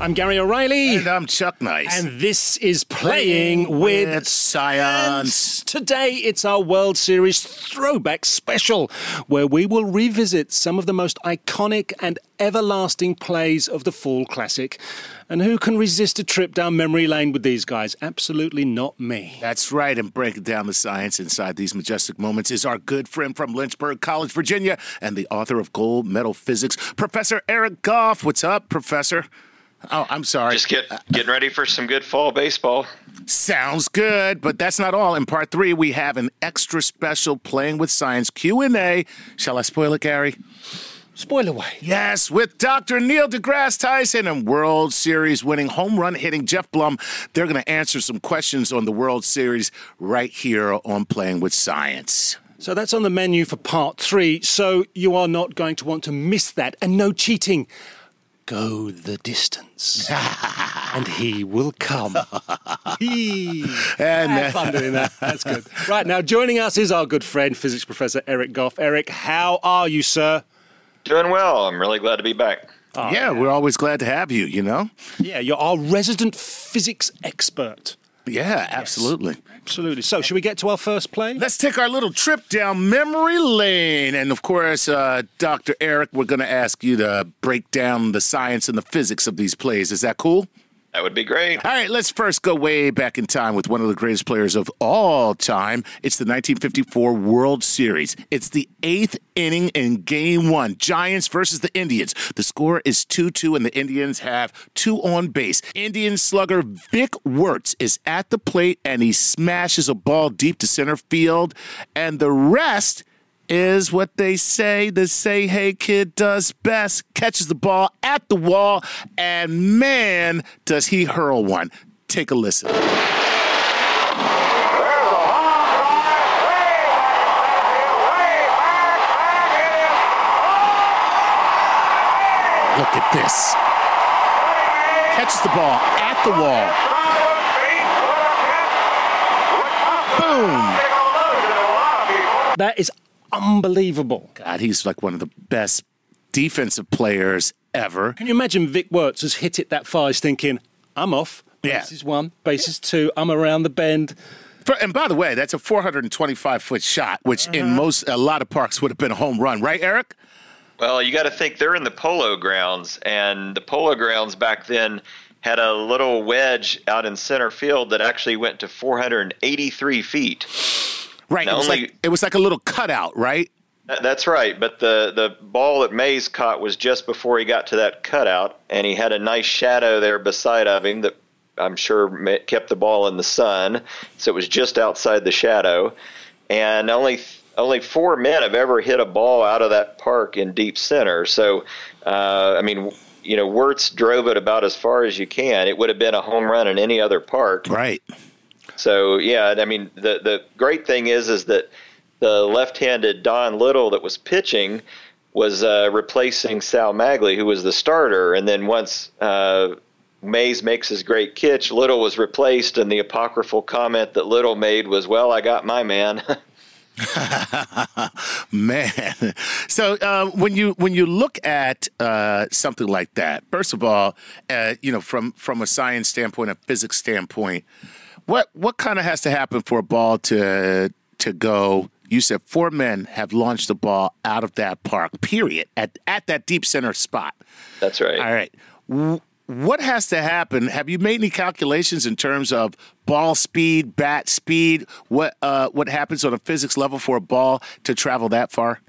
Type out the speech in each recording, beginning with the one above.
I'm Gary O'Reilly. And I'm Chuck Nice. And this is Playing, Playing with, with Science. Today it's our World Series Throwback Special, where we will revisit some of the most iconic and everlasting plays of the Fall Classic. And who can resist a trip down memory lane with these guys? Absolutely not me. That's right. And breaking down the science inside these majestic moments is our good friend from Lynchburg College, Virginia, and the author of Gold Medal Physics, Professor Eric Goff. What's up, Professor? Oh, I'm sorry. Just get getting ready for some good fall baseball. Sounds good, but that's not all. In part three, we have an extra special playing with science Q and A. Shall I spoil it, Gary? Spoil away. Yes, with Dr. Neil deGrasse Tyson and World Series winning home run hitting Geoff Blum. They're going to answer some questions on the World Series right here on Playing with Science. So that's on the menu for part three. So you are not going to want to miss that. And no cheating go the distance, and he will come. And have fun doing that. That's good. Right now, joining us is our good friend, physics professor Eric Goff. Eric, how are you, sir? Doing well. I'm really glad to be back. Oh, yeah, yeah, we're always glad to have you. You know. Yeah, you're our resident physics expert. Yeah, absolutely. Yes. Absolutely. So, should we get to our first play? Let's take our little trip down memory lane. And of course, uh, Dr. Eric, we're going to ask you to break down the science and the physics of these plays. Is that cool? That would be great. All right, let's first go way back in time with one of the greatest players of all time. It's the 1954 World Series. It's the eighth inning in game one Giants versus the Indians. The score is 2 2, and the Indians have two on base. Indian slugger Vic Wertz is at the plate, and he smashes a ball deep to center field. And the rest is what they say. The say hey kid does best catches the ball at the wall and man does he hurl one. Take a listen. Look at this. Catches the ball at the wall. Boom. That is unbelievable. God, he's like one of the best defensive players ever. Can you imagine Vic Wertz has hit it that far? He's thinking, I'm off. Yeah. Bases one, bases two, I'm around the bend. And by the way, that's a 425 foot shot, which uh-huh. in most, a lot of parks would have been a home run, right, Eric? Well, you got to think they're in the polo grounds, and the polo grounds back then had a little wedge out in center field that actually went to 483 feet. Right. It was, only, like, it was like a little cutout, right? That's right. But the, the ball that Mays caught was just before he got to that cutout, and he had a nice shadow there beside of him that I'm sure kept the ball in the sun. So it was just outside the shadow. And only only four men have ever hit a ball out of that park in deep center. So, uh, I mean, you know, Wertz drove it about as far as you can. It would have been a home run in any other park. Right. So yeah, I mean the the great thing is is that the left-handed Don Liddle that was pitching was uh, replacing Sal Maglie, who was the starter, and then once uh, Mays makes his great catch, Liddle was replaced, and the apocryphal comment that Little made was, "Well, I got my man." Man, so uh, when you when you look at uh, something like that, first of all, uh, you know, from from a science standpoint, a physics standpoint, what what kind of has to happen for a ball to to go? You said four men have launched the ball out of that park. Period. At at that deep center spot. That's right. All right what has to happen? Have you made any calculations in terms of ball speed, bat speed? What uh, what happens on a physics level for a ball to travel that far?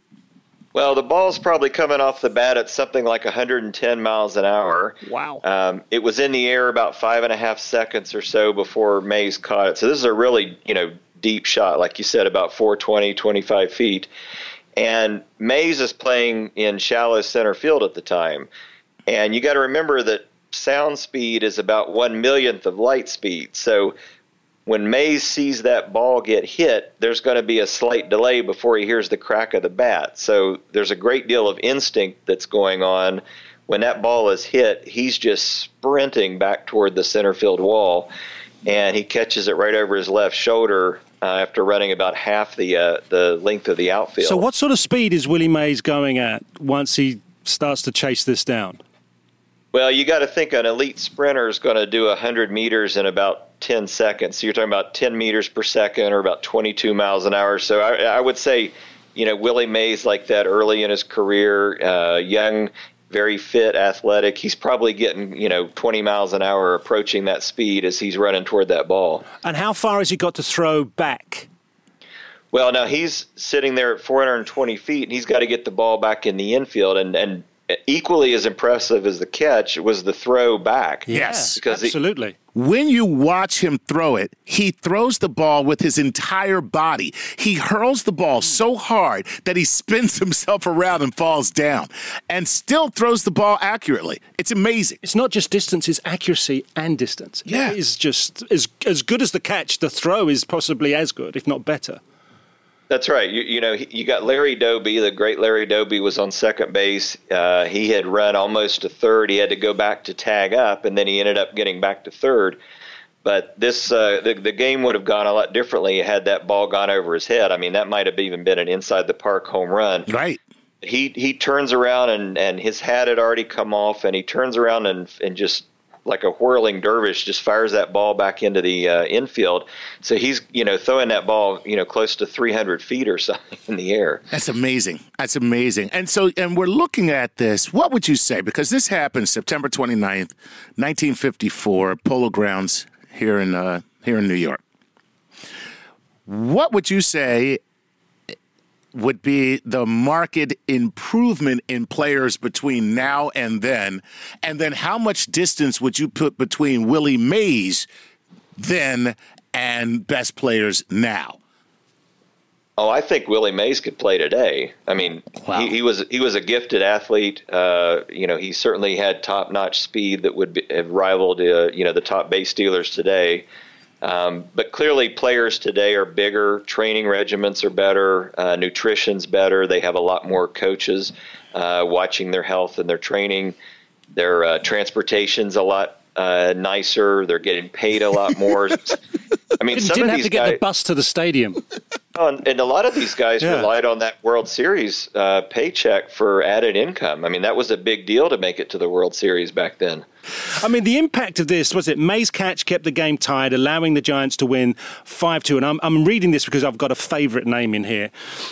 Well, the ball's probably coming off the bat at something like 110 miles an hour. Wow. Um, it was in the air about five and a half seconds or so before Mays caught it. So this is a really, you know, deep shot, like you said, about 420, 25 feet. And Mays is playing in shallow center field at the time. And you got to remember that sound speed is about one millionth of light speed. So when Mays sees that ball get hit, there's going to be a slight delay before he hears the crack of the bat. So there's a great deal of instinct that's going on. When that ball is hit, he's just sprinting back toward the center field wall, and he catches it right over his left shoulder uh, after running about half the uh, the length of the outfield. So, what sort of speed is Willie Mays going at once he starts to chase this down? Well, you got to think an elite sprinter is going to do 100 meters in about 10 seconds. So you're talking about 10 meters per second or about 22 miles an hour. So I, I would say, you know, Willie Mays like that early in his career, uh, young, very fit, athletic. He's probably getting, you know, 20 miles an hour approaching that speed as he's running toward that ball. And how far has he got to throw back? Well, now he's sitting there at 420 feet, and he's got to get the ball back in the infield. And, and equally as impressive as the catch was the throw back. Yes, because absolutely. He, when you watch him throw it, he throws the ball with his entire body. He hurls the ball so hard that he spins himself around and falls down and still throws the ball accurately. It's amazing. It's not just distance, it's accuracy and distance. Yeah. It is just as, as good as the catch, the throw is possibly as good, if not better. That's right. You, you know, you got Larry Doby, the great Larry Doby was on second base. Uh, he had run almost to third. He had to go back to tag up, and then he ended up getting back to third. But this, uh, the, the game would have gone a lot differently had that ball gone over his head. I mean, that might have even been an inside the park home run. Right. He he turns around and, and his hat had already come off, and he turns around and and just like a whirling dervish, just fires that ball back into the uh, infield. So he's you know throwing that ball you know close to 300 feet or something in the air. That's amazing. That's amazing. And so and we're looking at this. What would you say? Because this happened September 29th, 1954, Polo Grounds here in uh, here in New York. What would you say would be the market improvement in players between now and then? And then how much distance would you put between Willie Mays then and best players now? Oh, I think Willie Mays could play today. I mean, wow. he, he, was he was a gifted athlete. Uh, you know, he certainly had top notch speed that would be, have rivaled uh, you know the top base stealers today. Um, but clearly, players today are bigger. Training regiments are better. Uh, nutrition's better. They have a lot more coaches uh, watching their health and their training. Their uh, transportation's a lot uh, nicer. They're getting paid a lot more. I mean, some didn't of have to get guys, the bus to the stadium. Oh, and, and, a lot of these guys yeah. relied on that World Series uh, paycheck for added income. I mean, that was a big deal to make it to the World Series back then. I mean, the impact of this was it Mays catch kept the game tied, allowing the Giants to win 5 2. And I'm, I'm reading this because I've got a favourite name in here.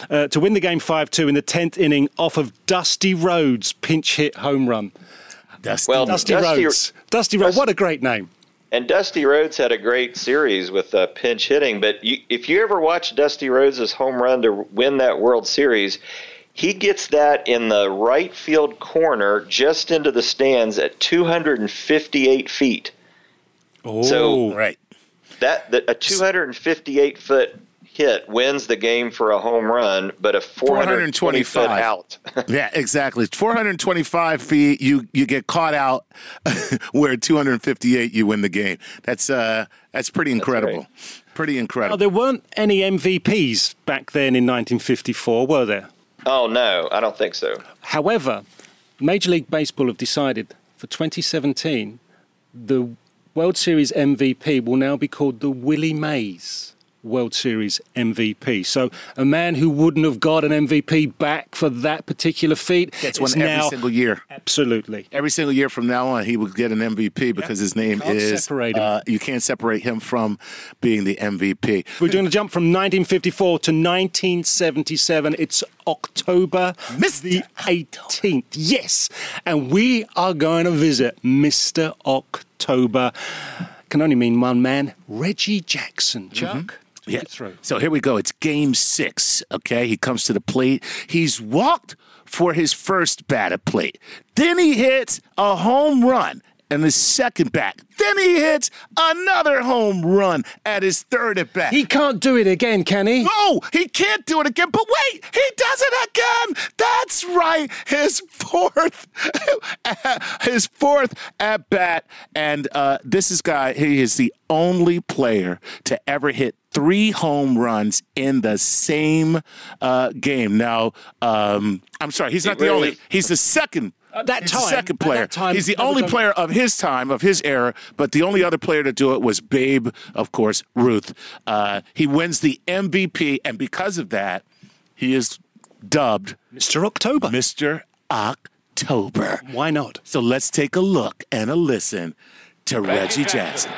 Uh, to win the game 5 2 in the 10th inning off of Dusty Rhodes' pinch hit home run. Dusty, well, Dusty, Dusty Rhodes. Dusty Rhodes. What a great name. And Dusty Rhodes had a great series with uh, pinch hitting. But you, if you ever watch Dusty Rhodes' home run to win that World Series, he gets that in the right field corner, just into the stands at 258 feet. Oh, so right. That, that a 258 foot hit wins the game for a home run, but a 420 foot out. yeah, exactly. 425 feet, you you get caught out. where 258, you win the game. That's uh, that's pretty incredible. That's right. Pretty incredible. there weren't any MVPs back then in 1954, were there? Oh no, I don't think so. However, Major League Baseball have decided for 2017 the World Series MVP will now be called the Willie Mays World Series MVP. So a man who wouldn't have got an MVP back for that particular feat gets one every now- single year. Absolutely. Every single year from now on, he will get an MVP because his name is. Uh, you can't separate him from being the MVP. We're doing a jump from 1954 to 1977. It's October Mr. the 18th. Yes. And we are going to visit Mr. October. Can only mean one man, Reggie Jackson. Chuck? take Yeah. through. So here we go. It's game six. Okay. He comes to the plate. He's walked for his first bat at plate. Then he hits a home run and his second bat. Then he hits another home run at his third at bat. He can't do it again, can he? No, he can't do it again. But wait, he does it again. That's right. His fourth, his fourth at bat, and uh, this is guy. He is the only player to ever hit three home runs in the same uh, game. Now, um, I'm sorry, he's not the really only. is. He's the second. At that he's time- the second player. that time, he's the only on- player of his time, of his era, but the only other player to do it was Babe, of course, Ruth. Uh, he wins the MVP, and because of that, he is dubbed Mr. October. Mr. October. Why not? So let's take a look and a listen to Reggie Jackson.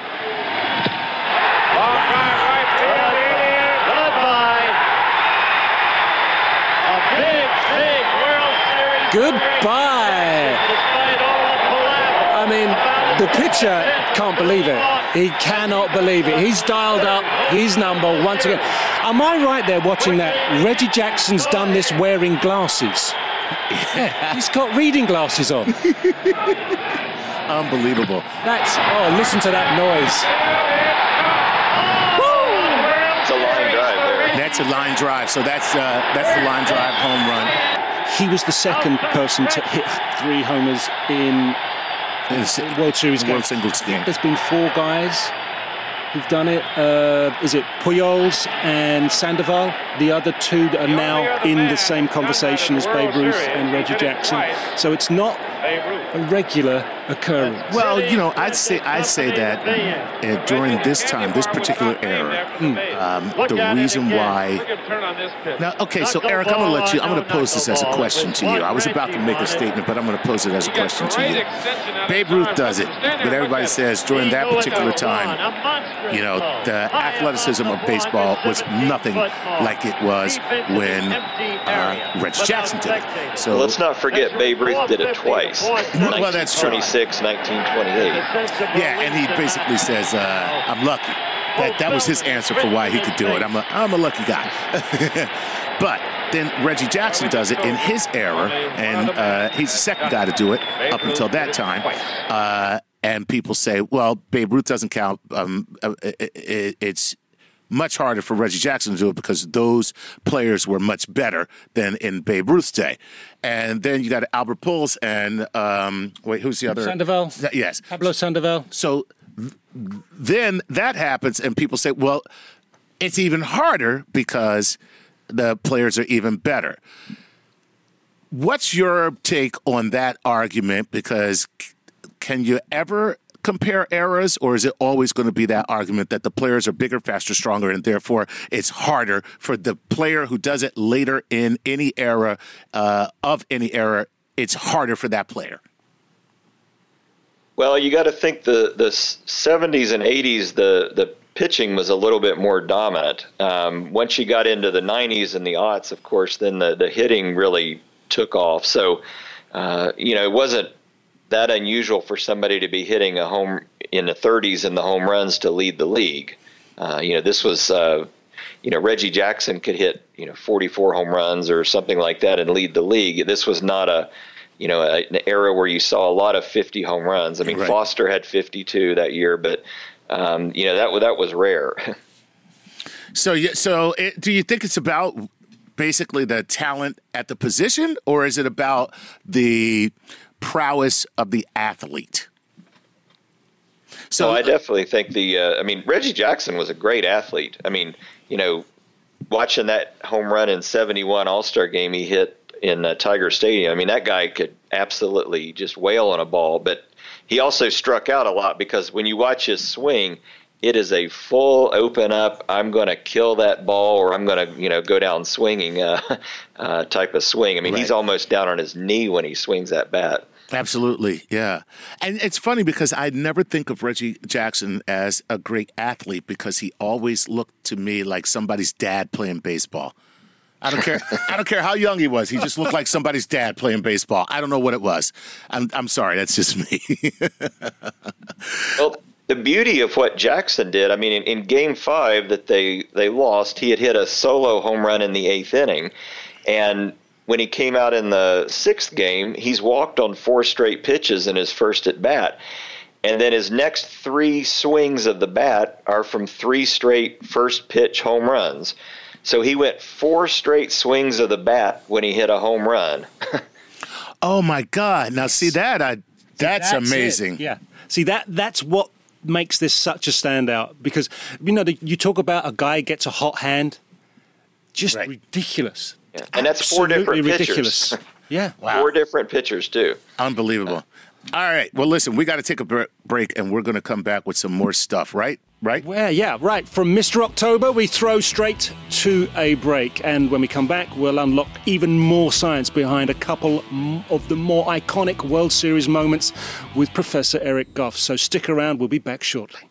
Goodbye. I mean, the pitcher can't believe it. He cannot believe it. He's dialed up his number once again. Am I right there watching that? Reggie Jackson's done this wearing glasses. Yeah, he's got reading glasses on. Unbelievable. That's oh, listen to that noise. It's a line drive there. That's a line drive. So that's uh, that's the line drive home run. He was the second person to hit three homers in In the World Series World games. Singles game. There's been four guys who've done it. Uh, is it Pujols and Sandoval? The other two that are now in the same conversation as Babe Ruth and Reggie Jackson. So it's not a regular occurrence. Well, you know, I'd say I'd say that uh, during this time, this particular era, um, the reason why. Now, okay, so Eric, I'm going to let you. I'm going to pose this as a question to you. I was about to make a statement, but I'm going to pose it as a question to you. Babe Ruth does it, but everybody says during that particular time, you know, the athleticism of baseball was nothing like it was when uh, Reggie Jackson did it. So Let's not forget Babe Ruth did it twice. Well, that's true. 1926, 1928. Yeah, and he basically says, uh, "I'm lucky." That that was his answer for why he could do it. I'm a I'm a lucky guy. but then Reggie Jackson does it in his era, and uh, he's the second guy to do it up until that time. Uh, and people say, "Well, Babe Ruth doesn't count." Um, uh, it, it, it's much harder for Reggie Jackson to do it because those players were much better than in Babe Ruth's day. And then you got Albert Pujols and um, wait, who's the other? Sandoval? Yes. Pablo Sandoval. So th- then that happens, and people say, well, it's even harder because the players are even better. What's your take on that argument? Because can you ever compare eras, or is it always going to be that argument that the players are bigger, faster, stronger, and therefore it's harder for the player who does it later in any era uh, of any era? It's harder for that player. Well, you got to think the the 70s and 80s the the pitching was a little bit more dominant. Um, once you got into the 90s and the aughts, of course, then the the hitting really took off. So, uh, you know, it wasn't that unusual for somebody to be hitting a home in the 30s in the home runs to lead the league. Uh, you know, this was. Uh, you know, Reggie Jackson could hit, you know, 44 home runs or something like that and lead the league. This was not a, you know, a, an era where you saw a lot of 50 home runs. I mean, Right. Foster had 52 that year, but um, you know that that was rare. So, yeah, so it, do you think it's about basically the talent at the position, or is it about the prowess of the athlete? So I definitely think the. Uh, I mean, Reggie Jackson was a great athlete. I mean, you know, watching that home run in '71 All Star game he hit in uh, Tiger Stadium. I mean, that guy could absolutely just wail on a ball, but he also struck out a lot because when you watch his swing, it is a full open up. I'm going to kill that ball, or I'm going to you know go down swinging uh, uh, type of swing. I mean, right. he's almost down on his knee when he swings that bat. Absolutely, yeah. And it's funny because I never think of Reggie Jackson as a great athlete because he always looked to me like somebody's dad playing baseball. I don't care. I don't care how young he was. He just looked like somebody's dad playing baseball. I don't know what it was. I'm, I'm sorry. That's just me. well, the beauty of what Jackson did, I mean, in, in Game Five that they they lost, he had hit a solo home run in the eighth inning, and when he came out in the sixth game, he's walked on four straight pitches in his first at bat. And then his next three swings of the bat are from three straight first pitch home runs. So he went four straight swings of the bat when he hit a home run. oh my God! Now see that I that's, that's amazing. It. Yeah. See that that's what makes this such a standout because you know the, you talk about a guy gets a hot hand, just right. ridiculous. Yeah. And that's four different ridiculous. pitchers. yeah. Wow. Four different pitchers, too. Unbelievable. All right. Well, listen, we got to take a break and we're going to come back with some more stuff, right? Right? Well, yeah, right. From Mr. October, we throw straight to a break. And when we come back, we'll unlock even more science behind a couple of the more iconic World Series moments with Professor Eric Goff. So stick around. We'll be back shortly.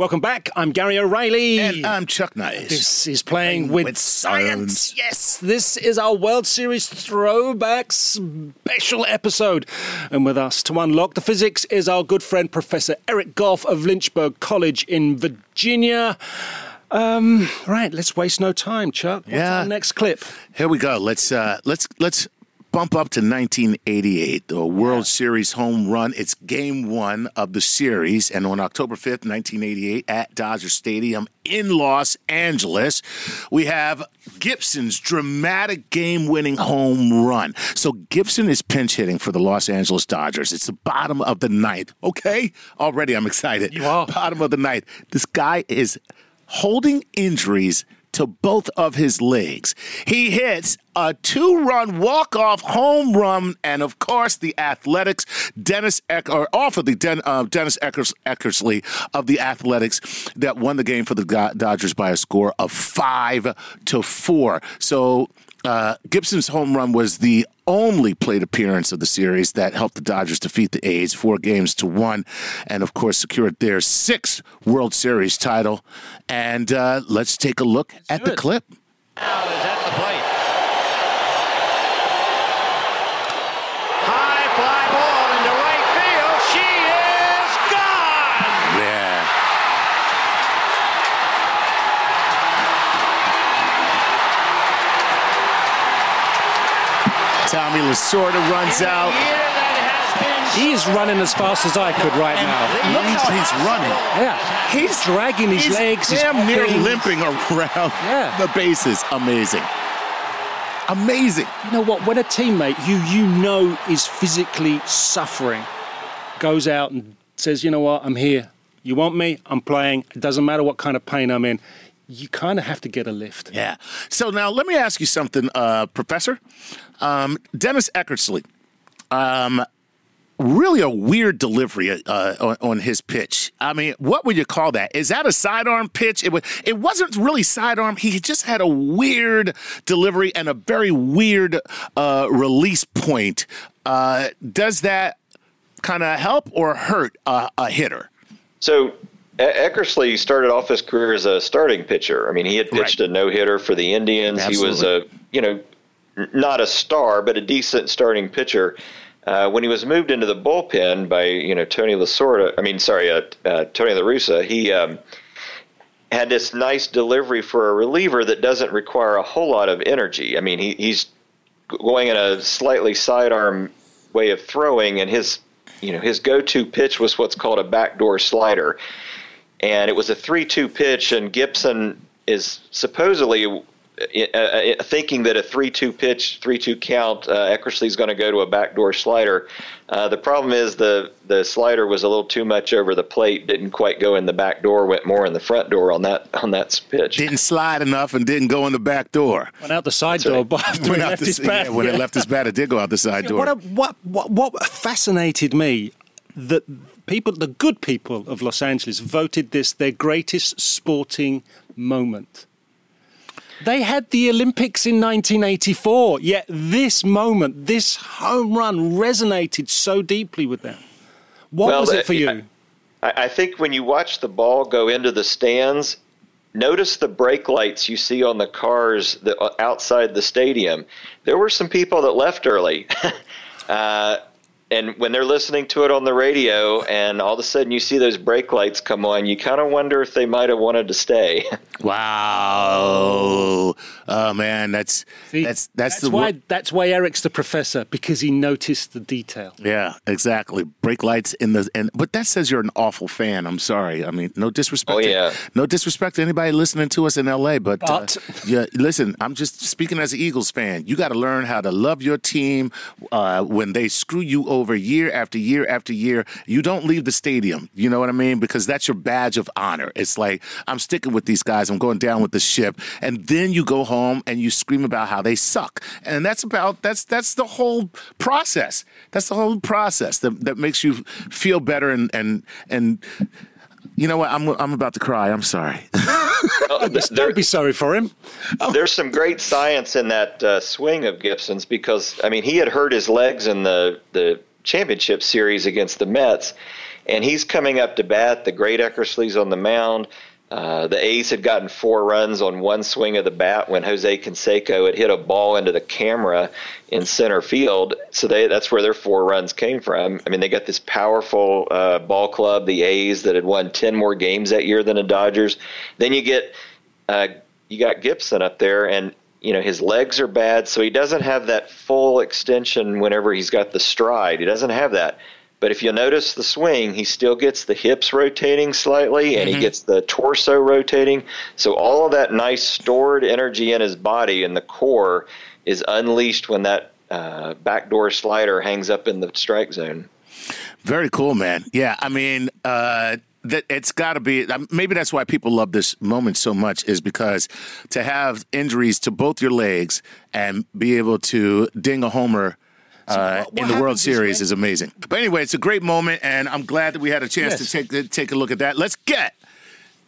Welcome back. I'm Gary O'Reilly. And I'm Chuck Nice. This is Playing, with, with science. science. Yes, this is our World Series throwback special episode. And with us to unlock the physics is our good friend, Professor Eric Goff of Lynchburg College in Virginia. Um, right, let's waste no time, Chuck. What's yeah. our next clip? Here we go. Let's uh, let's let's bump up to 1988, the World Series home run. It's game one of the series. And on October 5th, 1988, at Dodger Stadium in Los Angeles, we have Gibson's dramatic game winning home run. So Gibson is pinch hitting for the Los Angeles Dodgers. It's the bottom of the ninth. Okay? Already I'm excited. You are. Bottom of the ninth. This guy is holding injuries to both of his legs. He hits a two run walk off home run, and of course, the Athletics, Dennis Eck, or off of the Den, uh, Dennis Eckers, Eckersley of the Athletics that won the game for the Dodgers by a score of five to four. So uh, Gibson's home run was the only plate appearance of the series that helped the Dodgers defeat the A's four games to one, and of course secured their sixth World Series title. And uh, let's take a look let's at the it. clip. Tommy Lasorda runs out. He is running as fast as I could right now. Look how he's running. Yeah, he's dragging his he's legs. Damn he's near limping around yeah. the bases. Amazing. Amazing. You know what? When a teammate you you know is physically suffering goes out and says, "You know what? I'm here. You want me? I'm playing. It doesn't matter what kind of pain I'm in." You kind of have to get a lift. Yeah. So now let me ask you something, uh, Professor. Um, Dennis Eckersley. Um, really a weird delivery uh, on, on, his pitch. I mean, what would you call that? Is that a sidearm pitch? It, was, it wasn't really sidearm. He just had a weird delivery and a very weird uh, release point. Uh, does that kind of help or hurt a, a hitter? So Eckersley started off his career as a starting pitcher. I mean, he had pitched right. a no hitter for the Indians. Absolutely. He was a you know not a star, but a decent starting pitcher. Uh, when he was moved into the bullpen by you know Tony Lasorda, I mean sorry, uh, uh, Tony La Russa, he um, had this nice delivery for a reliever that doesn't require a whole lot of energy. I mean he, he's going in a slightly sidearm way of throwing, and his you know his go-to pitch was what's called a backdoor slider, and it was a three-two pitch, and Gibson is supposedly uh, uh, thinking that a 3-2 pitch, 3-2 count, uh, Eckersley's going to go to a backdoor slider. Uh, the problem is the the slider was a little too much over the plate, didn't quite go in the back door, went more in the front door on that on that pitch. Didn't slide enough and didn't go in the back door. Went out the side That's door, right. but when left the, his bat. Yeah, when it left his bat, it did go out the side door. What, what what what fascinated me that people, the good people of Los Angeles, voted this their greatest sporting moment. They had the Olympics in 1984, yet this moment, this home run resonated so deeply with them. What well, was it for you? I, I think when you watch the ball go into the stands, notice the brake lights you see on the cars that, uh, outside the stadium. There were some people that left early. uh, and when they're listening to it on the radio and all of a sudden you see those brake lights come on you kind of wonder if they might have wanted to stay. Wow. Oh man that's see, that's that's, that's the why that's why eric's the professor because he noticed the detail. Yeah exactly. Brake lights in the and but that says you're an awful fan. I'm sorry. I mean no disrespect oh, yeah. To, no disrespect to anybody listening to us in la but, but. Uh, yeah listen i'm just speaking as an eagles fan. You got to learn how to love your team uh, when they screw you over over year after year after year. You don't leave the stadium. You know what I mean? Because that's your badge of honor. It's like, I'm sticking with these guys. I'm going down with the ship. And then you go home and you scream about how they suck. And that's about, that's, that's the whole process. That's the whole process that, that makes you feel better and, and, and, you know what? I'm I'm about to cry. I'm sorry. well, Don't be sorry for him. Oh. There's some great science in that uh, swing of Gibson's because I mean he had hurt his legs in the the championship series against the Mets, and he's coming up to bat. The great Eckersley's on the mound. Uh, the A's had gotten four runs on one swing of the bat when Jose Canseco had hit a ball into the camera in center field. So they, that's where their four runs came from. I mean, they got this powerful uh, ball club, the A's, that had won 10 more games that year than the Dodgers. Then you get uh, you got Gibson up there, and you know his legs are bad, so he doesn't have that full extension whenever he's got the stride. He doesn't have that. But if you notice the swing, he still gets the hips rotating slightly and Mm-hmm. he gets the torso rotating. So all of that nice stored energy in his body and the core is unleashed when that uh, backdoor slider hangs up in the strike zone. Very cool, man. Yeah, I mean, uh, that it's got to be. um, Maybe that's why people love this moment so much, is because to have injuries to both your legs and be able to ding a homer. Uh, in the World Series is Series when- is amazing. But anyway, it's a great moment, and I'm glad that we had a chance Yes. to take take a look at that. Let's get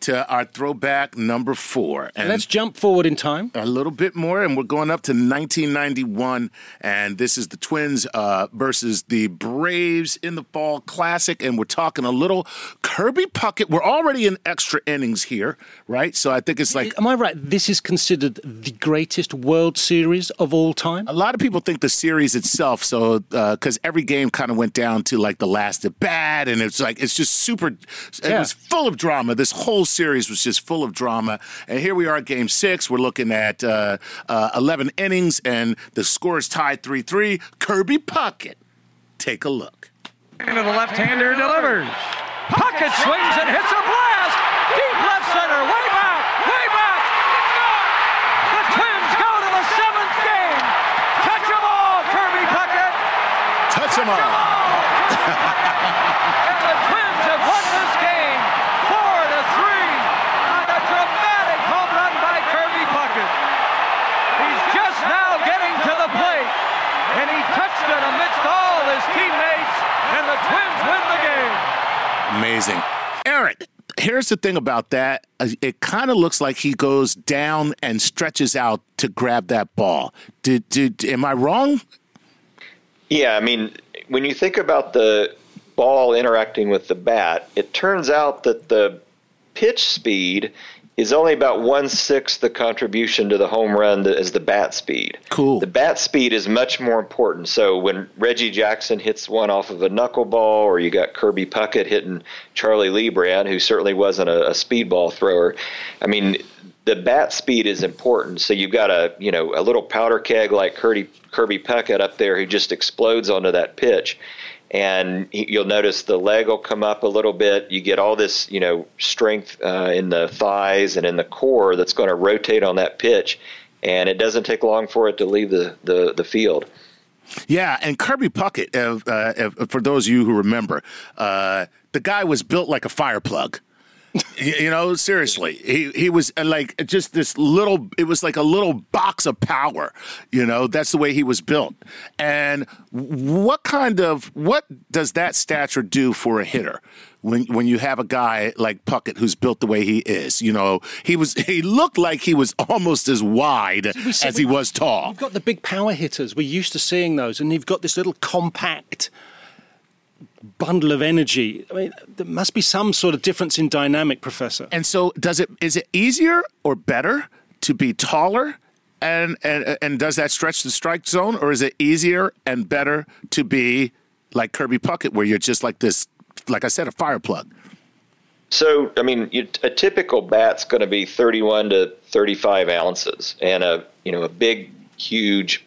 to our throwback number four, and Let's jump forward in time. a little bit more, and we're going up to 1991, and this is the Twins uh, versus the Braves in the Fall Classic, and we're talking a little Kirby Puckett. We're already in extra innings here, right? So I think it's like Am I right? This is considered the greatest World Series of all time. a lot of people think the series itself, so because every game kind of went down to like the last at bat, and it's like it's just super. It Yeah. was full of drama. This whole series was just full of drama, and here we are at Game Six. We're looking at uh, uh, eleven innings, and the score is tied three three. Kirby Puckett, take a look. Into the left-hander delivers. Puckett swings and hits a blast. Deep left center. Way back. Way back. The Twins go to the seventh game. Touch 'em all, Kirby Puckett. Touch him all. And the Twins have won this game four to three on a dramatic home run by Kirby Puckett. He's just now getting to the plate, and he touched it amidst all his teammates, and the Twins win the game. Amazing. Eric, here's the thing about that. Uh, It kind of looks like he goes down and stretches out to grab that ball. Did, did am I wrong? Yeah, I mean, when you think about the ball interacting with the bat, it turns out that the pitch speed is only about one sixth the contribution to the home run that is the bat speed. Cool. The bat speed is much more important. So when Reggie Jackson hits one off of a knuckleball, or you got Kirby Puckett hitting Charlie Leibrandt, who certainly wasn't a, a speedball thrower, I mean, the bat speed is important. So you've got a you know a little powder keg like Kirby Kirby Puckett up there who just explodes onto that pitch. And you'll notice the leg will come up a little bit. You get all this, you know, strength uh, in the thighs and in the core that's going to rotate on that pitch, and it doesn't take long for it to leave the, the, the field. Yeah, and Kirby Puckett, uh, uh, for those of you who remember, uh, the guy was built like a fire plug. You know, seriously, he he was like just this little. It was like a little box of power. You know, that's the way he was built. And what kind of what does that stature do for a hitter? When when you have a guy like Puckett who's built the way he is, you know, he was he looked like he was almost as wide as he was tall. You've got the big power hitters. We're used to seeing those, and you've got this little compact bundle of energy. I mean, there must be some sort of difference in dynamic, Professor. And so, does it is it easier or better to be taller? And, and and does that stretch the strike zone, or is it easier and better to be like Kirby Puckett, where you're just like this, like I said, a fire plug? So, I mean, you, a typical bat's going to be 31 to 35 ounces, and a you know a big, huge,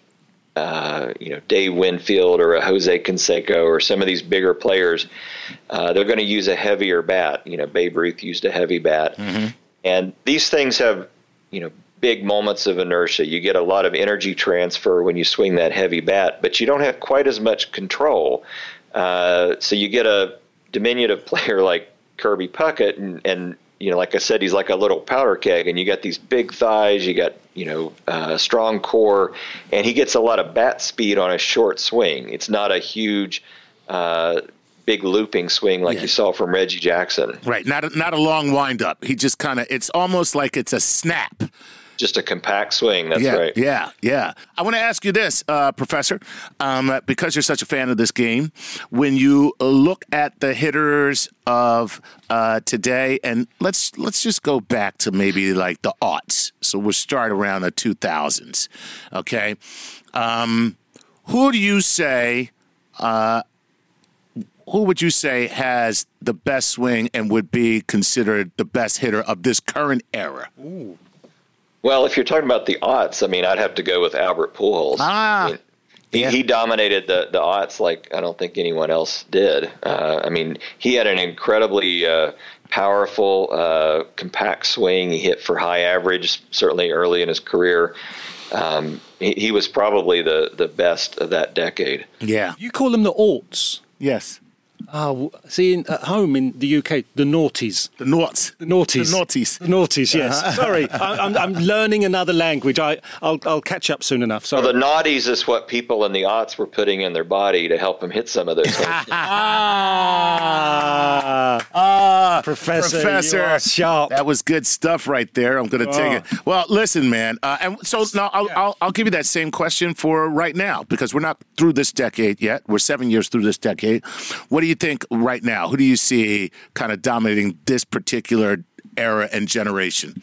uh, you know Dave Winfield or a Jose Canseco or some of these bigger players, uh, they're going to use a heavier bat. You know, Babe Ruth used a heavy bat, and these things have you know big moments of inertia. You get a lot of energy transfer when you swing that heavy bat, but you don't have quite as much control. Uh, so you get a diminutive player like Kirby Puckett, and, and you know, like I said, he's like a little powder keg, and you got these big thighs, you got you know uh, strong core, and he gets a lot of bat speed on a short swing. It's not a huge. Uh, Big looping swing like you saw from Reggie Jackson. Right, not a, not a long wind up. He just kind of. It's almost like it's a snap. Just a compact swing. That's yeah, right. Yeah, yeah. I want to ask you this, uh, Professor, um, because you're such a fan of this game. When you look at the hitters of uh, today, and let's let's just go back to maybe like the aughts. So we'll start around the 2000s. Okay, um, who do you say? Uh, who would you say has the best swing and would be considered the best hitter of this current era? Well, if you're talking about the aughts, I mean, I'd have to go with Albert Pujols. Ah. I mean, he, Yeah. he dominated the, the aughts like I don't think anyone else did. Uh, I mean, he had an incredibly uh, powerful, uh, compact swing. He hit for high average, certainly early in his career. Um, he, he was probably the, the best of that decade. Yeah. You call them the aughts. Yes. Oh, see, in, at home in the UK, the naughties. The noughts. The naughties. The naughties. The naughties, yes. Sorry, I, I'm, I'm learning another language. I, I'll, I'll catch up soon enough. Sorry. Well, the naughties is what people in the aughts were putting in their body to help them hit some of those. home ah, Ah, Professor, Professor. you are sharp. That was good stuff right there. I'm going to take Oh. it. Well, listen, man. Uh, and so now I'll, I'll, I'll give you that same question for right now because we're not through this decade yet. We're seven years through this decade. What do you think right now? Who do you see kind of dominating this particular era and generation?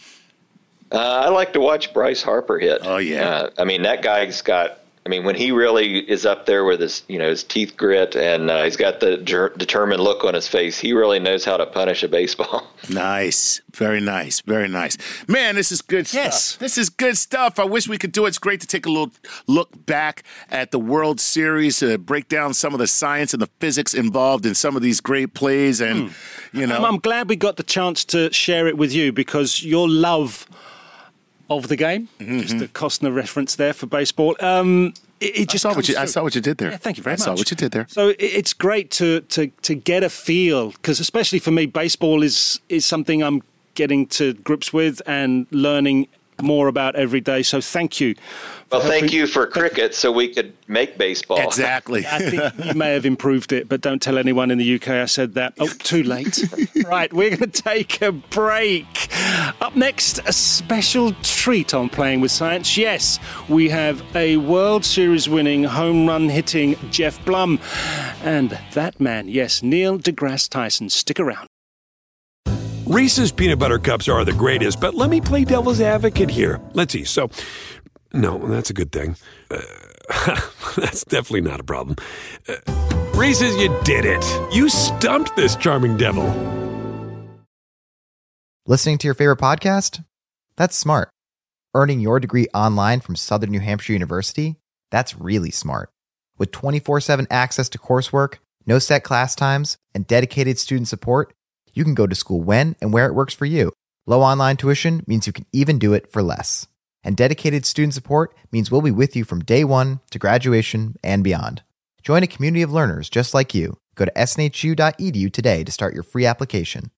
Uh, I like to watch Bryce Harper hit. Oh, yeah. Uh, I mean, that guy's got. I mean, when he really is up there with his, you know, his teeth grit and uh, he's got the ger- determined look on his face, he really knows how to punish a baseball. Nice. Very nice. Very nice. Man, this is good stuff. Yes. This is good stuff. I wish we could do it. It's great to take a little look back at the World Series, to break down some of the science and the physics involved in some of these great plays. And, you know, I'm, I'm glad we got the chance to share it with you because your love of the game, Mm-hmm, just a Costner reference there for baseball. Um, it, it I just saw, what you, I saw what you did there. Yeah, thank you very I much. I saw what you did there. So it- it's great to to to get a feel because especially for me, baseball is is something I'm getting to grips with and learning more about every day. So thank you. Well, thank helping- you for cricket, so we could make baseball. Exactly. I think you may have improved it, but don't tell anyone in the UK I said that. Oh, too late. right, we're going to take a break. Up next, a special treat on Playing with Science. Yes, we have a World Series winning home run hitting Geoff Blum. And that man, yes, Neil deGrasse Tyson. Stick around. Reese's peanut butter cups are the greatest, but let me play devil's advocate here. Let's see. So, no, that's a good thing. Uh, that's definitely not a problem. Uh, Reese's, you did it. You stumped this charming devil. Listening to your favorite podcast? That's smart. Earning your degree online from Southern New Hampshire University? That's really smart. With 24 7 access to coursework, no set class times, and dedicated student support, you can go to school when and where it works for you. Low online tuition means you can even do it for less. And dedicated student support means we'll be with you from day one to graduation and beyond. Join a community of learners just like you. Go to snhu.edu today to start your free application.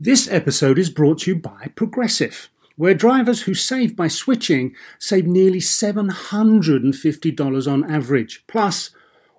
This episode is brought to you by Progressive, where drivers who save by switching save nearly $750 on average. Plus,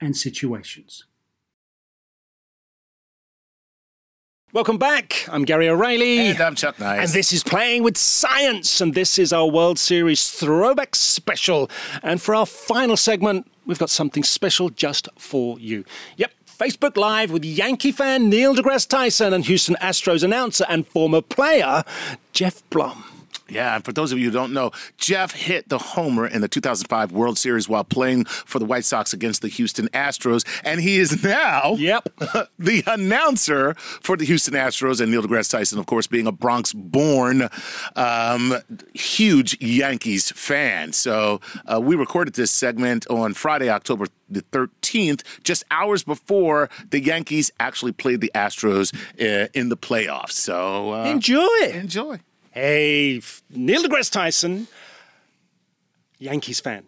and situations. Welcome back. I'm Gary O'Reilly. And I'm Chuck Nice. And this is Playing with Science, and this is our World Series throwback special. And for our final segment, we've got something special just for you. Yep. Facebook Live with Yankee fan Neil deGrasse Tyson and Houston Astros announcer and former player Geoff Blum. Yeah, and for those of you who don't know, Jeff hit the homer in the 2005 World Series while playing for the White Sox against the Houston Astros, and he is now Yep. the announcer for the Houston Astros. And Neil deGrasse Tyson, of course, being a Bronx-born, um, huge Yankees fan. So uh, we recorded this segment on Friday, October the 13th, just hours before the Yankees actually played the Astros uh, in the playoffs. So uh, Enjoy enjoy. Hey, Neil deGrasse Tyson, Yankees fan.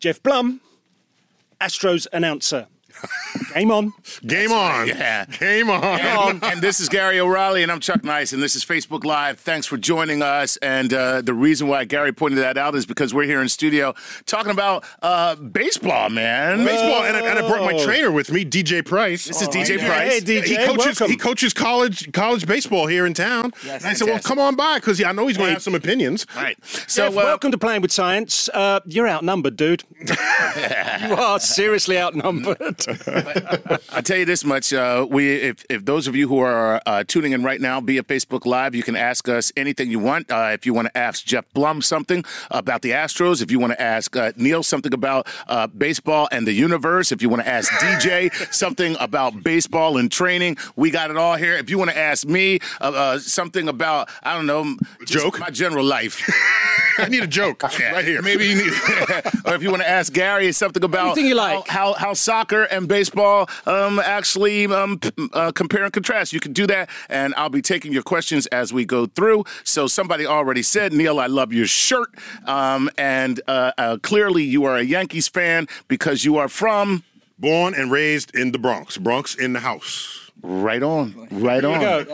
Geoff Blum, Astros announcer. Game on. Game on. Yeah. Game on. And, and this is Gary O'Reilly, and I'm Chuck Nice, and this is Facebook Live. Thanks for joining us. And uh, the reason why Gary pointed that out is because we're here in studio talking about uh, baseball, man. Baseball, and I, and I brought my trainer with me, DJ Price. This is DJ Hey, Price. DJ, he coaches. welcome. He coaches college college baseball here in town. and I said, "Well, come on by because I know he's going to have some opinions." All right. So, Jeff, uh, welcome to Playing with Science. Uh, you're outnumbered, dude. you are seriously outnumbered. I tell you this much: uh, we, if, if those of you who are uh, tuning in right now via Facebook Live, you can ask us anything you want. Uh, if you want to ask Geoff Blum something about the Astros, if you want to ask uh, Neil something about uh, baseball and the universe, if you want to ask DJ something about baseball and training, we got it all here. If you want to ask me uh, uh, something about, I don't know, just Joke? my general life. I need a joke right here. Maybe you need, or if you want to ask Gary something about Anything you like. how, how how soccer and baseball um, actually um, uh, compare and contrast. You can do that, and I'll be taking your questions as we go through. So somebody already said, Neil, I love your shirt, um, and uh, uh, clearly you are a Yankees fan because you are from. Born and raised in the Bronx. Bronx in the house. Right on, right on.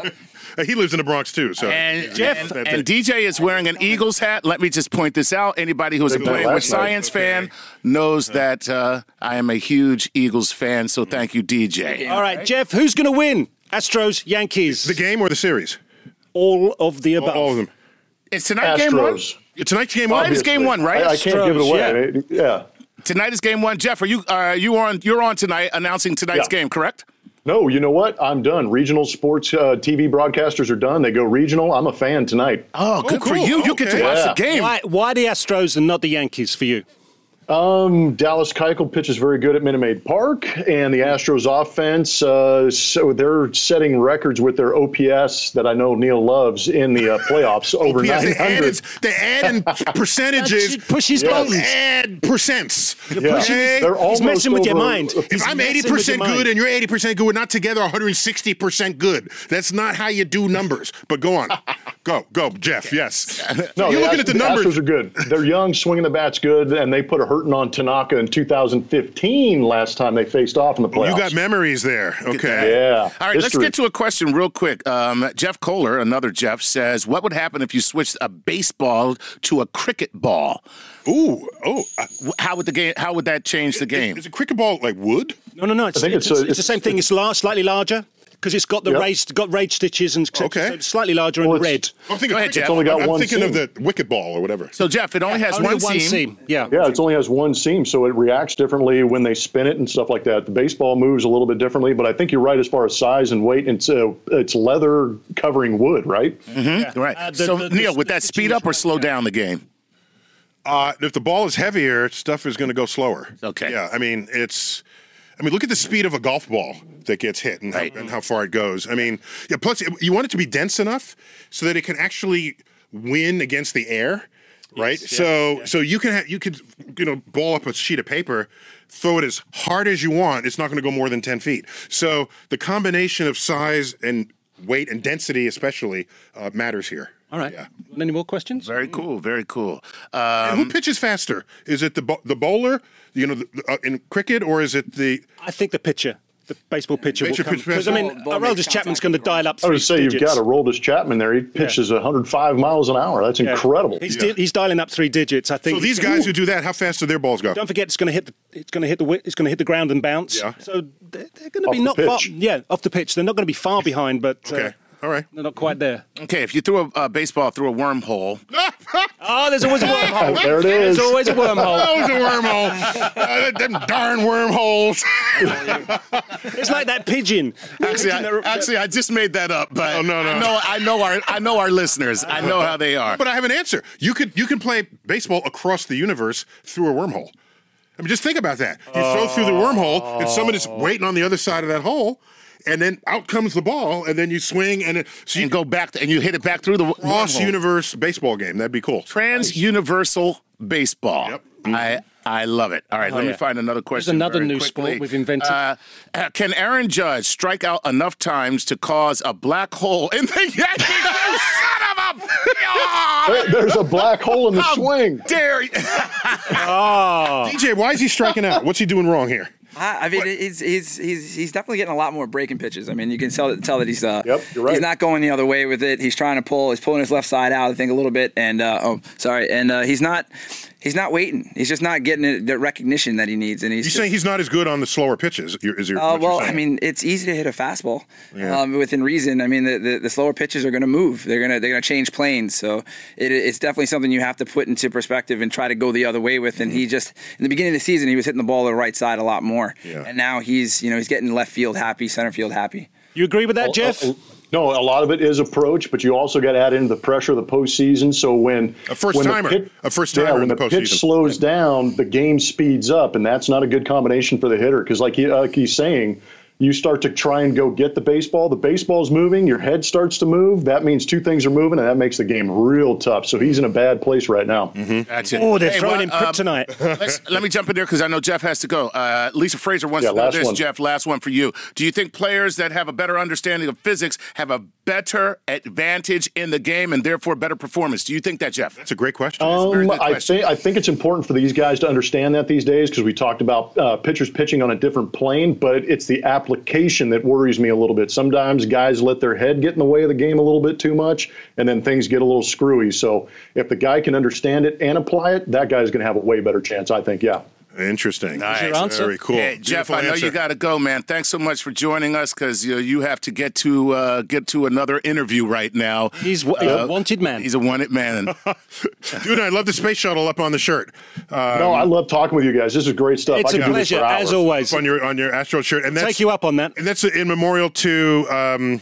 He lives in the Bronx too. So And Jeff- and, and DJ is wearing an Eagles hat. Let me just point this out. Anybody who's a playing with last night. science fan knows that uh, I am a huge Eagles fan. So thank you, DJ. All right, Jeff, who's going to win? Astros, Yankees. the game or the series? All of the above. All of them. It's tonight game one. Astros. Tonight's game. Tonight is game one, right? I, I can't give it Astros, away. Yeah. Tonight is game one. Jeff, are you uh, you on? You're on tonight, announcing tonight's Yeah. game, correct? No, you know what? I'm done. Regional sports uh, TV broadcasters are done. They go regional. I'm a fan tonight. Oh, good for cool. you. You get to watch Yeah. the game. Why, why the Astros and not the Yankees for you? Um, Dallas Keuchel pitches very good at Minute Maid Park, and the Astros offense, uh, so they're setting records with their OPS that I know Neil loves in the uh, playoffs over Yes, 900. added, they add in percentages. Push his Yes. buttons. Add percents. Yeah. Okay? They're almost messing with your over- mind. If I'm eighty percent good and you're eighty percent good, we're not together 160 percent good. That's not how you do numbers. But go on, go, go, Jeff. Yes. No, you're looking Ast- at the numbers. Astros are good. They're young, swinging the bat's good, and they put a hurting on Tanaka in 2015 last time they faced off in the playoffs. You got memories there. Okay. Yeah. All right, let's get to a question real quick. Um, Jeff Kohler, another Jeff, says, "What would happen if you switched a baseball to a cricket ball? Ooh. Oh. Wh- How would the game? How would that change the game? Is a cricket ball like wood? No, no, no. It's, think it's, it's a- it's, the it's- same thing. It's lar- slightly larger because it's got the Yep. raised got raised stitches and Okay. so it's slightly larger and red. I'm thinking Go ahead. Jeff. It's only got I'm one thinking of the wicket ball or whatever. So Jeff, it only has Only one, one seam. seam. Yeah. Yeah, it only has one seam, so it reacts differently when they spin it and stuff like that. The baseball moves a little bit differently, but I think you're right as far as size and weight. It's uh, it's leather covering wood, right? Right. Uh, the- so the- the- Neil, would the that speed stitching up or is slow right, down the game? Uh, if the ball is heavier, stuff is going to go slower. Okay. Yeah, I mean it's. I mean, look at the speed of a golf ball that gets hit and, Right. how, and how far it goes. I mean, yeah. Plus, you want it to be dense enough so that it can actually win against the air, right? so, so you can ha- you could you know ball up a sheet of paper, throw it as hard as you want. It's not going to go more than ten feet. So the combination of size and weight and density, especially, uh, matters here. All right. Yeah. Any more questions? Very cool. Very cool. And Um, who pitches faster? Is it the bo- the bowler, you know, the, uh, in cricket, or is it the? I think the pitcher, the baseball pitcher, will come pitcher, because I mean, pitcher. Ball- ball Aroldis Chapman's going to dial up I three would say you've got a Roldis Chapman there. He pitches 105 miles an hour. That's Yeah. incredible. He's, di- he's dialing up three digits. I think. So these guys who do that, how fast do their balls go? Don't forget, it's going to hit the it's going to hit the it's going to hit the ground and bounce. Yeah. So they're, they're going to Off be the not far. Yeah, off the pitch. They're not going to be far behind, but uh, Okay, all right. they're not quite there. okay, if you threw a, a baseball through a wormhole, Oh, there's always a wormhole. There it is. There's always a wormhole. That was a wormhole. Uh, them darn wormholes. It's like that pigeon. actually, I, that- actually, I just made that up. But Oh, no, no. I know, I know our, I know our listeners. I know how they are. but I have an answer. You could you can play baseball across the universe through a wormhole. I mean, just think about that. You throw through the wormhole, and someone is waiting on the other side of that hole, and then out comes the ball, and then you swing, and it, so you and go back and you hit it back through the cross universe baseball game. That'd be cool. Trans universal baseball. Yep. I I love it. All right, let me find another question. another very new quickly. sport we've invented. Uh, uh, can Aaron Judge strike out enough times to cause a black hole in the Yankees? son of a! There- There's a black hole in the How swing. Dare you? Oh, DJ, why is he striking out? What's he doing wrong here? I I mean, he's, he's he's he's definitely getting a lot more breaking pitches. I mean, you can tell tell that he's uh, Yep, right. he's not going the other way with it. He's trying to pull. He's pulling his left side out, I think, a little bit. And uh, oh, sorry, and uh, he's not he's not waiting. He's just not getting the recognition that he needs. And he's You're just, saying he's not as good on the slower pitches? Is your, Uh, what you're well, I mean, it's easy to hit a fastball Yeah. um, within reason. I mean, the, the, the slower pitches are going to move. They're going to they're going to change planes. So it, it's definitely something you have to put into perspective and try to go the other way with. And he just in the beginning of the season, he was hitting the ball to the right side a lot more. Yeah. And now he's you know he's getting left field happy, center field happy. You agree with that, Jeff? Uh, No, a lot of it is approach, but you also got to add in the pressure of the postseason. So when A first when the timer. pit- A first yeah, when in the, the pitch slows down, the game speeds up, and that's not a good combination for the hitter. Because like, he, like he's saying, you start to try and go get the baseball. The baseball's moving, your head starts to move. That means two things are moving, and that makes the game real tough. So he's in a bad place right now. That's it. Oh, they're Hey, throwing well, in um, kryptonite. let's- let me jump in there because I know Jeff has to go. Uh, Lisa Fraser wants Yeah, to know this, one. Jeff. Last one for you. Do you think players that have a better understanding of physics have a better advantage in the game and therefore better performance? Do you think that, Jeff? That's a great question. Um, good I question. think I think it's important for these guys to understand that these days because we talked about uh, pitchers pitching on a different plane, but it's the application that worries me a little bit. Sometimes guys let their head get in the way of the game a little bit too much, and then things get a little screwy. So if the guy can understand it and apply it, that guy's going to have a way better chance. I think. Yeah. Interesting. Nice. your answer? Very cool. Hey, Jeff, Beautiful I know answer. you got to go, man. Thanks so much for joining us because you, know, you have to get to uh, get to another interview right now. He's a wanted man. He's a wanted man. Dude, I love the space shuttle up on the shirt. Uh, No, I love talking with you guys. This is great stuff. It's I a do this pleasure, as hours. always. on your on your Astro shirt, and that's Take you up on that. And that's in memorial to. Um,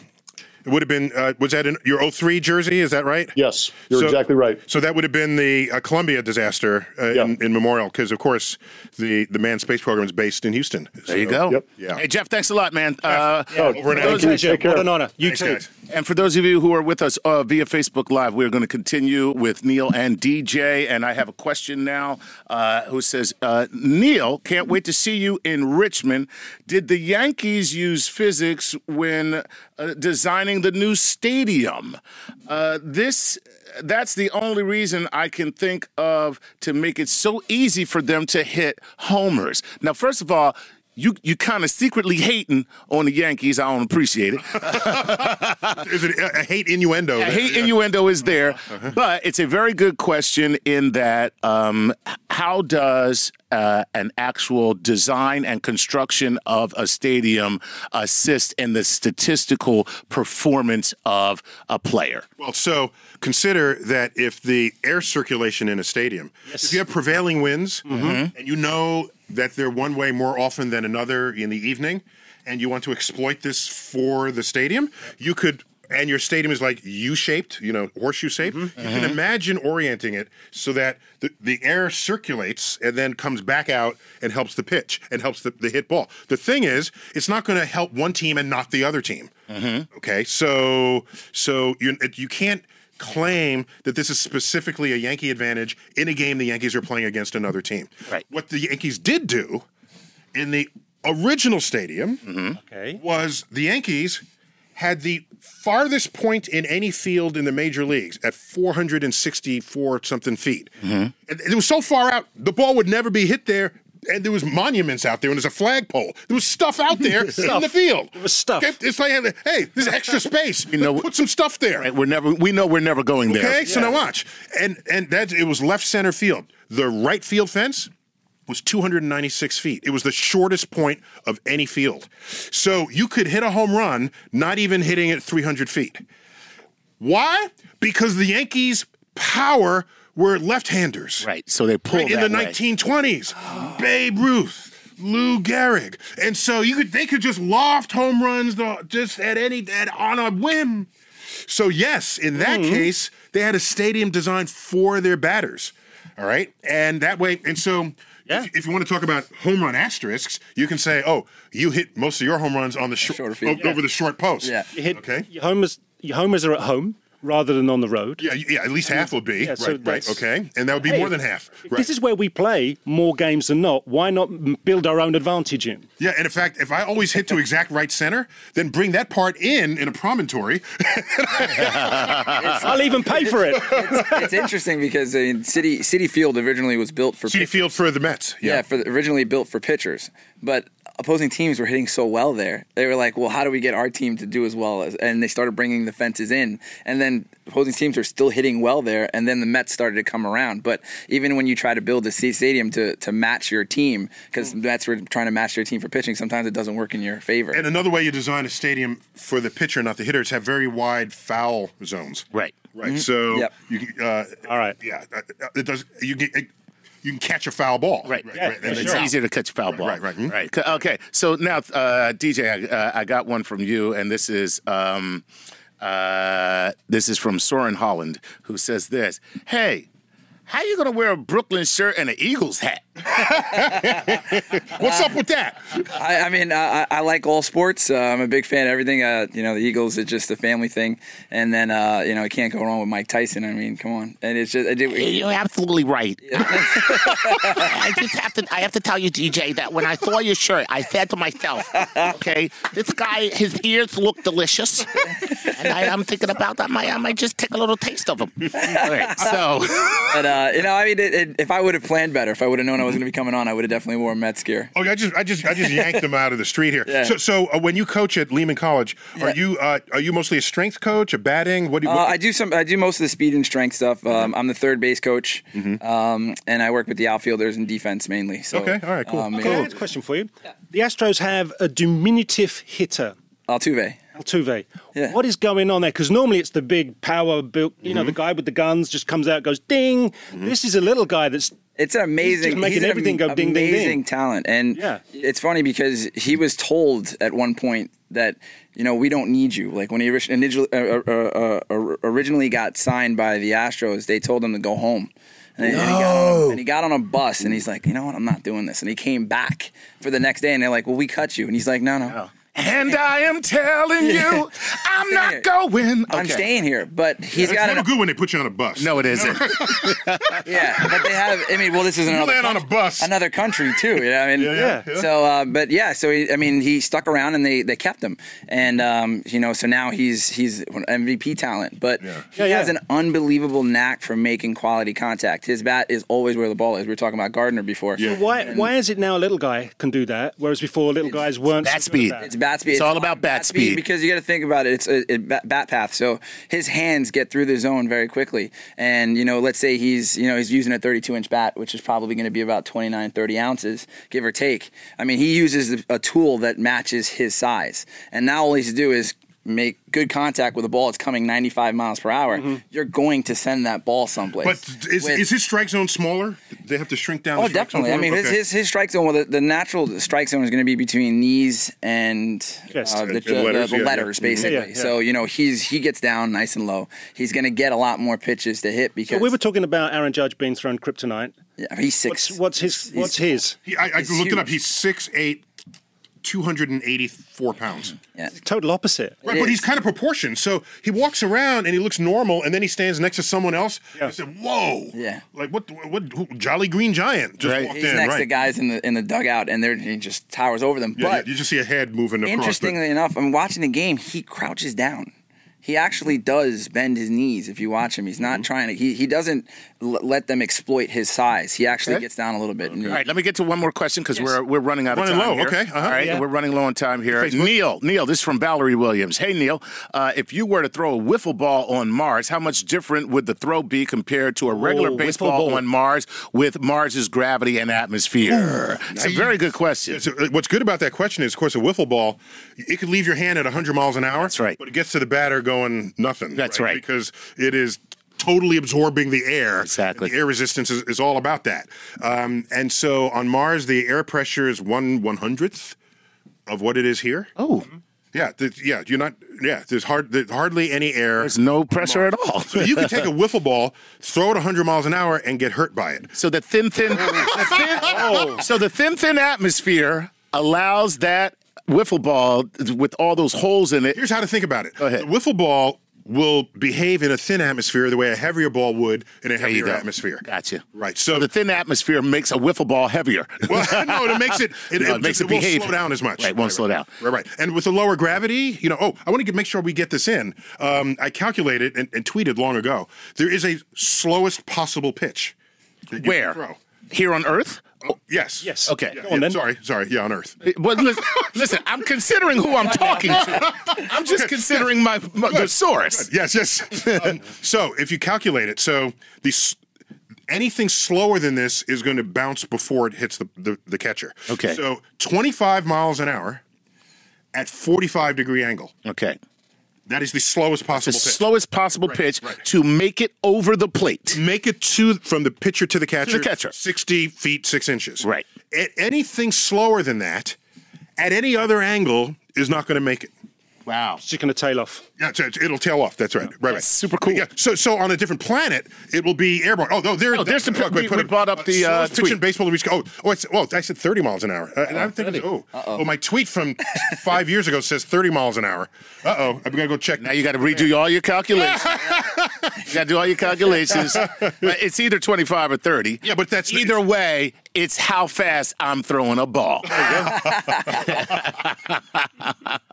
it would have been. Uh, was that in your 03 jersey? Is that right? Yes, you're So- exactly right. So that would have been the uh, Columbia disaster uh, Yeah. in, in memorial, because of course the the manned space program is based in Houston. There you go. Yep. Yeah. Hey, Jeff, thanks a lot, man. Uh, Oh, over and you. Take care. What an honor. You Thanks, too. guys. And for those of you who are with us uh, via Facebook Live, we're going to continue with Neil and DJ. And I have a question now uh, who says, uh, Neil, can't wait to see you in Richmond. Did the Yankees use physics when uh, designing the new stadium? Uh, this. That's the only reason I can think of to make it so easy for them to hit homers. Now, first of all, you you kind of secretly hating on the Yankees. I don't appreciate it. Is it a, a hate innuendo? I hate innuendo is there, but it's a very good question in that um, how does uh, an actual design and construction of a stadium assist in the statistical performance of a player? Well, so consider that if the air circulation in a stadium, if you have prevailing winds Mm-hmm. and you know that they're one way more often than another in the evening, and you want to exploit this for the stadium, you could. And your stadium is like U-shaped, you know, horseshoe shaped. Mm-hmm. You can imagine orienting it so that the, the air circulates and then comes back out and helps the pitch and helps the, the hit ball. The thing is, it's not going to help one team and not the other team. Mm-hmm. Okay, so so you you can't claim that this is specifically a Yankee advantage in a game the Yankees are playing against another team. Right. What the Yankees did do in the original stadium Mm-hmm. Okay. was the Yankees had the farthest point in any field in the major leagues at 464 something feet. Mm-hmm. It was so far out, the ball would never be hit there. And there was monuments out there, and there's a flagpole. There was stuff out there in the field. It was stuff. Okay? It's like, hey, there's extra space. You know- put some stuff there. Right, we're never. We know we're never going there. Okay, so now watch, and and that it was left center field. The right field fence was 296 feet. It was the shortest point of any field. So you could hit a home run, not even hitting it 300 feet. Why? Because the Yankees' power were left-handers. Right. So they pull Right, in the way. 1920s. Babe Ruth, Lou Gehrig, and so you could they could just loft home runs just at any at, on a whim. So yes, in that Mm-hmm. case, they had a stadium designed for their batters. All right, and that way, and so. Yeah. If, if you want to talk about home run asterisks, you can say, "Oh, you hit most of your home runs on the short field. o- over the short post." Yeah. You hit, Okay. Your homers, your homers are at home rather than on the road. Yeah, yeah. At least half would be Yeah, so right. Right. Okay, and that would be Hey, more than half. Right. This is where we play more games than not. Why not build our own advantage in? Yeah, and in fact, if I always hit to exact right center, then bring that part in in a promontory. I'll even pay for it. it's interesting because I mean, City Citi Field originally was built for City pitch- Field for the Mets. yeah, for the, originally built for pitchers. But opposing teams were hitting so well there. They were like, well, how do we get our team to do as well as? And they started bringing the fences in, and then opposing teams were still hitting well there, and then the Mets started to come around. But even when you try to build a C stadium to to match your team, because the Mets were trying to match their team for pitching, sometimes it doesn't work in your favor. And another way you design a stadium for the pitcher, not the hitter, is have very wide foul zones. Right. Right. So Yep. you can, uh, All right. yeah, uh, uh, it does. You get you can catch a foul ball. Right, Yeah, right. for And it's sure. easier to catch a foul ball. right, right. Hmm? right. Okay, so now, uh, DJ, I, uh, I got one from you, and this is um, uh, this is from Soren Holland, who says this: Hey, how you gonna wear a Brooklyn shirt and an Eagles hat? What's up with that? I, I mean, I, I like all sports. Uh, I'm a big fan of everything. Uh, you know, the Eagles is just a family thing, and then uh, you know, you can't go wrong with Mike Tyson. I mean, come on, and it's just I did. You're absolutely right. I just have to. I have to tell you, DJ, that when I saw your shirt, I said to myself, "Okay, this guy, his ears look delicious, and I, I'm thinking about that. I might, I might just take a little taste of them." All right, so But uh, you know, I mean, it, it, if I would have planned better, if I would have known I was going to be coming on, I would have definitely worn Mets gear. Oh, I just, I just, I just yanked them out of the street here. Yeah. So, so uh, when you coach at Lehman College, are Yeah. you, uh, are you mostly a strength coach, a batting? What do you? Uh, what- I do some. I do most of the speed and strength stuff. Um, I'm the third base coach, um, and I work with the outfielders and defense mainly. So, Okay, all right, cool. Um, Okay, yeah. here's a question for you. The Astros have a diminutive hitter, Altuve. Altuve. Yeah. What is going on there? Because normally it's the big power built, you Mm-hmm. know, the guy with the guns just comes out, goes ding. This is a little guy that's It's an amazing. making he's an everything go ding, ding, ding. Amazing talent, and Yeah. it's funny because he was told at one point that you know we don't need you. Like when he orig- initially, uh, uh, uh, originally got signed by the Astros, they told him to go home. And, and he got on, and he got on a bus and he's like, you know what, I'm not doing this. And he came back for the next day and they're like, well, we cut you. And he's like, no, no. And I am telling you, I'm not here. going. I'm Okay. staying here, but he's it's got never an, good when they put you on a bus. No, it isn't. yeah, but they have. I mean, well, this is You another land on a country- bus. another country too. You know, I mean, yeah, yeah. So, uh, but yeah, so he, I mean, he stuck around and they they kept him, and um, you know, so now he's he's an MVP talent, but he Yeah, yeah. has an unbelievable knack for making quality contact. His bat is always where the ball is. We were talking about Gardner before. Yeah. why why is it now a little guy can do that, whereas before little guys weren't bat so good at speed. that? It's bat speed. It's all about bat speed. because you got to think about it. It's a, a bat, bat path. So his hands get through the zone very quickly. And you know, let's say he's you know he's using a 32 inch bat, which is probably going to be about 29, 30 ounces, give or take. I mean, he uses a tool that matches his size, and now all he's to do is make good contact with a ball that's coming 95 miles per hour. You're going to send that ball someplace. But is, With- is his strike zone smaller? They have to shrink down. Oh, the strike zone definitely. I mean, him? his, his his strike zone, well, the, the natural strike zone is going to be between knees and Yes. uh, the, the- the- letters, the yeah, letters, yeah. basically. Yeah, yeah. So you know, he's he gets down nice and low. He's going to get a lot more pitches to hit because So we were talking about Aaron Judge being thrown kryptonite. yeah, he's six. What's what's his what's his He, I, I He's looked it up. He's six 6'8", 284 pounds. yeah. total opposite? Right, It but he's kind of proportioned. So he walks around and he looks normal, and then he stands next to someone else. Yeah. I said, "Whoa!" Yeah. Like what? What? Who, Jolly Green Giant just Right. walked He's in. next right. to guys in the in the dugout, and they're, he just towers over them. Yeah, but yeah, you just see a head moving across. but- Interestingly enough, I'm watching the game. He crouches down. He actually does bend his knees. If you watch him, he's not Mm-hmm. trying to. He he doesn't l- let them exploit his size. He actually Okay. gets down a little bit. and- All right, let me get to one more question because we're we're running out Running of time. Running low, here. okay, uh-huh. All right, Yeah. we're running low on time here. Facebook? Neil, Neil, this is from Valerie Williams. Hey, Neil, uh, if you were to throw a wiffle ball on Mars, how much different would the throw be compared to a regular Oh, baseball ball. on Mars with Mars's gravity and atmosphere? It's a very good question. So, uh, what's good about that question is, of course, a wiffle ball, it could leave your hand at 100 miles an hour. That's right. But it gets to the batter going nothing. That's right. Because it is totally absorbing the air. Exactly. The air resistance is, is all about that. Um, and so on Mars, the air pressure is one one hundredth of what it is here. Oh, Yeah, th- yeah, you're not. Yeah, there's hard, there's hardly any air. there's no pressure at all. So you can take a wiffle ball, throw it 100 miles an hour, and get hurt by it. So the thin, thin, the thin so the thin, thin atmosphere allows that wiffle ball with all those holes in it. Here's how to think about it. Go ahead. The wiffle ball will behave in a thin atmosphere the way a heavier ball would in a heavier atmosphere. Gotcha. Right. So, The thin atmosphere makes a wiffle ball heavier. well, no, it makes it it, No, it, it makes just- it won't behave. slow down as much. Right, won't slow down. Right, right. And with the lower gravity, you know, oh, I want to make sure we get this in. Um, I calculated and, and tweeted long ago. There is a slowest possible pitch. that you can Where? throw. Here on Earth Yes. Yes. Okay. Yeah, Go on yeah, then. Sorry, sorry. Yeah, on Earth. Well, listen, listen, I'm considering who I'm talking to. I'm just considering my, my the source. Yes, yes. um, so if you calculate it, so these anything slower than this is going to bounce before it hits the, the, the catcher. Okay. So 25 miles an hour at 45 degree angle. Okay. That is the slowest The possible pitch. slowest possible pitch right. to make it over the plate. Make it to from the pitcher to the catcher. The catcher. 60 feet 6 inches. Right. A- anything slower than that at any other angle is not going to make it. Wow. It's just going to tail off. Yeah, it's- it's- it'll tail off. That's right. Right, right. super cool. Yeah. So, so on a different planet, it will be airborne. Oh, no, there. Oh, there's the- wait, we- put we it- brought up the, uh, slowest pitch tweet. in baseball to reach. Oh, oh, it's, well, I said 30 miles an hour. Uh, and I'm thinking, oh, oh, my tweet from five years ago says 30 miles an hour. Uh oh, I'm gonna go check. Now you got to redo all your calculations. you got to do all your calculations. It's either 25 or 30. Yeah, but that's- either way. It's how fast I'm throwing a ball.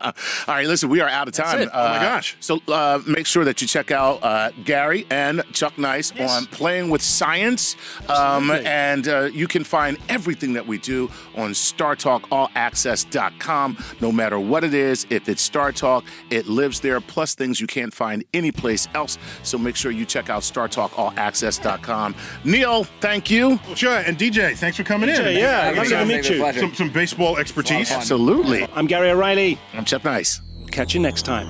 all right, listen, we are out of time. it. Oh, my gosh. So uh, make sure that you check out uh, Gary and Chuck Nice on Playing with Science, um, and uh, you can find everything that we do on StarTalkAllAccess.com. No matter what it is, if it's Star Talk, it lives there. Plus things you can't find anyplace else. So make sure you check out StarTalkAllAccess.com. Neil, thank you. Sure. And DJ, thanks for coming DJ, in. yeah, Thank lovely to you. meet you. you. Some, some baseball expertise. Absolutely. I'm Gary O'Reilly. I'm Chuck Nice. Catch you next time.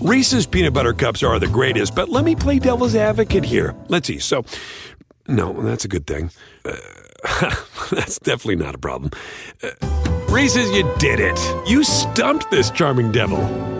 Reese's peanut butter cups are the greatest, but let me play devil's advocate here. Let's see. So, no, that's a good thing. Uh, that's definitely not a problem. Uh, Reese's, you did it. You stumped this charming devil.